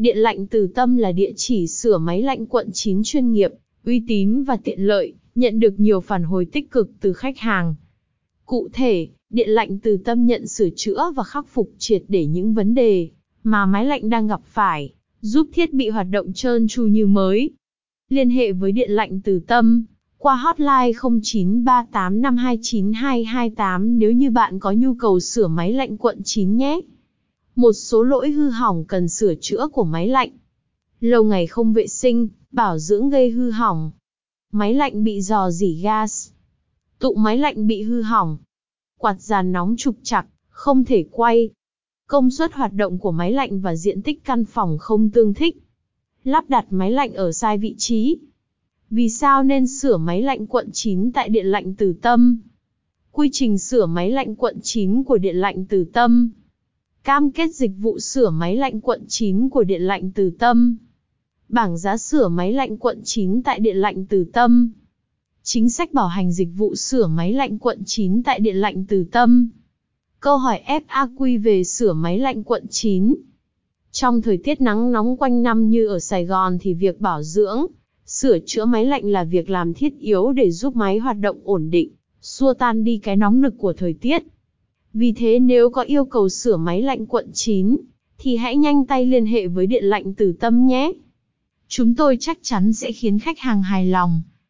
Điện lạnh Từ Tâm là địa chỉ sửa máy lạnh quận 9 chuyên nghiệp, uy tín và tiện lợi, nhận được nhiều phản hồi tích cực từ khách hàng. Cụ thể, Điện lạnh Từ Tâm nhận sửa chữa và khắc phục triệt để những vấn đề mà máy lạnh đang gặp phải, giúp thiết bị hoạt động trơn tru như mới. Liên hệ với Điện lạnh Từ Tâm qua hotline 0938529228 nếu như bạn có nhu cầu sửa máy lạnh quận 9 nhé. Một số lỗi hư hỏng cần sửa chữa của máy lạnh. Lâu ngày không vệ sinh, bảo dưỡng gây hư hỏng. Máy lạnh bị dò dỉ gas. Tụ máy lạnh bị hư hỏng. Quạt già nóng trục chặt, không thể quay. Công suất hoạt động của máy lạnh và diện tích căn phòng không tương thích. Lắp đặt máy lạnh ở sai vị trí. Vì sao nên sửa máy lạnh quận 9 tại Điện lạnh Từ Tâm? Quy trình sửa máy lạnh quận 9 của Điện lạnh Từ Tâm. Cam kết dịch vụ sửa máy lạnh quận 9 của Điện lạnh Từ Tâm. Bảng giá sửa máy lạnh quận 9 tại Điện lạnh Từ Tâm. Chính sách bảo hành dịch vụ sửa máy lạnh quận 9 tại Điện lạnh Từ Tâm. Câu hỏi FAQ về sửa máy lạnh quận 9. Trong thời tiết nắng nóng quanh năm như ở Sài Gòn thì việc bảo dưỡng, sửa chữa máy lạnh là việc làm thiết yếu để giúp máy hoạt động ổn định, xua tan đi cái nóng nực của thời tiết. Vì thế nếu có yêu cầu sửa máy lạnh quận 9, thì hãy nhanh tay liên hệ với Điện lạnh Từ Tâm nhé. Chúng tôi chắc chắn sẽ khiến khách hàng hài lòng.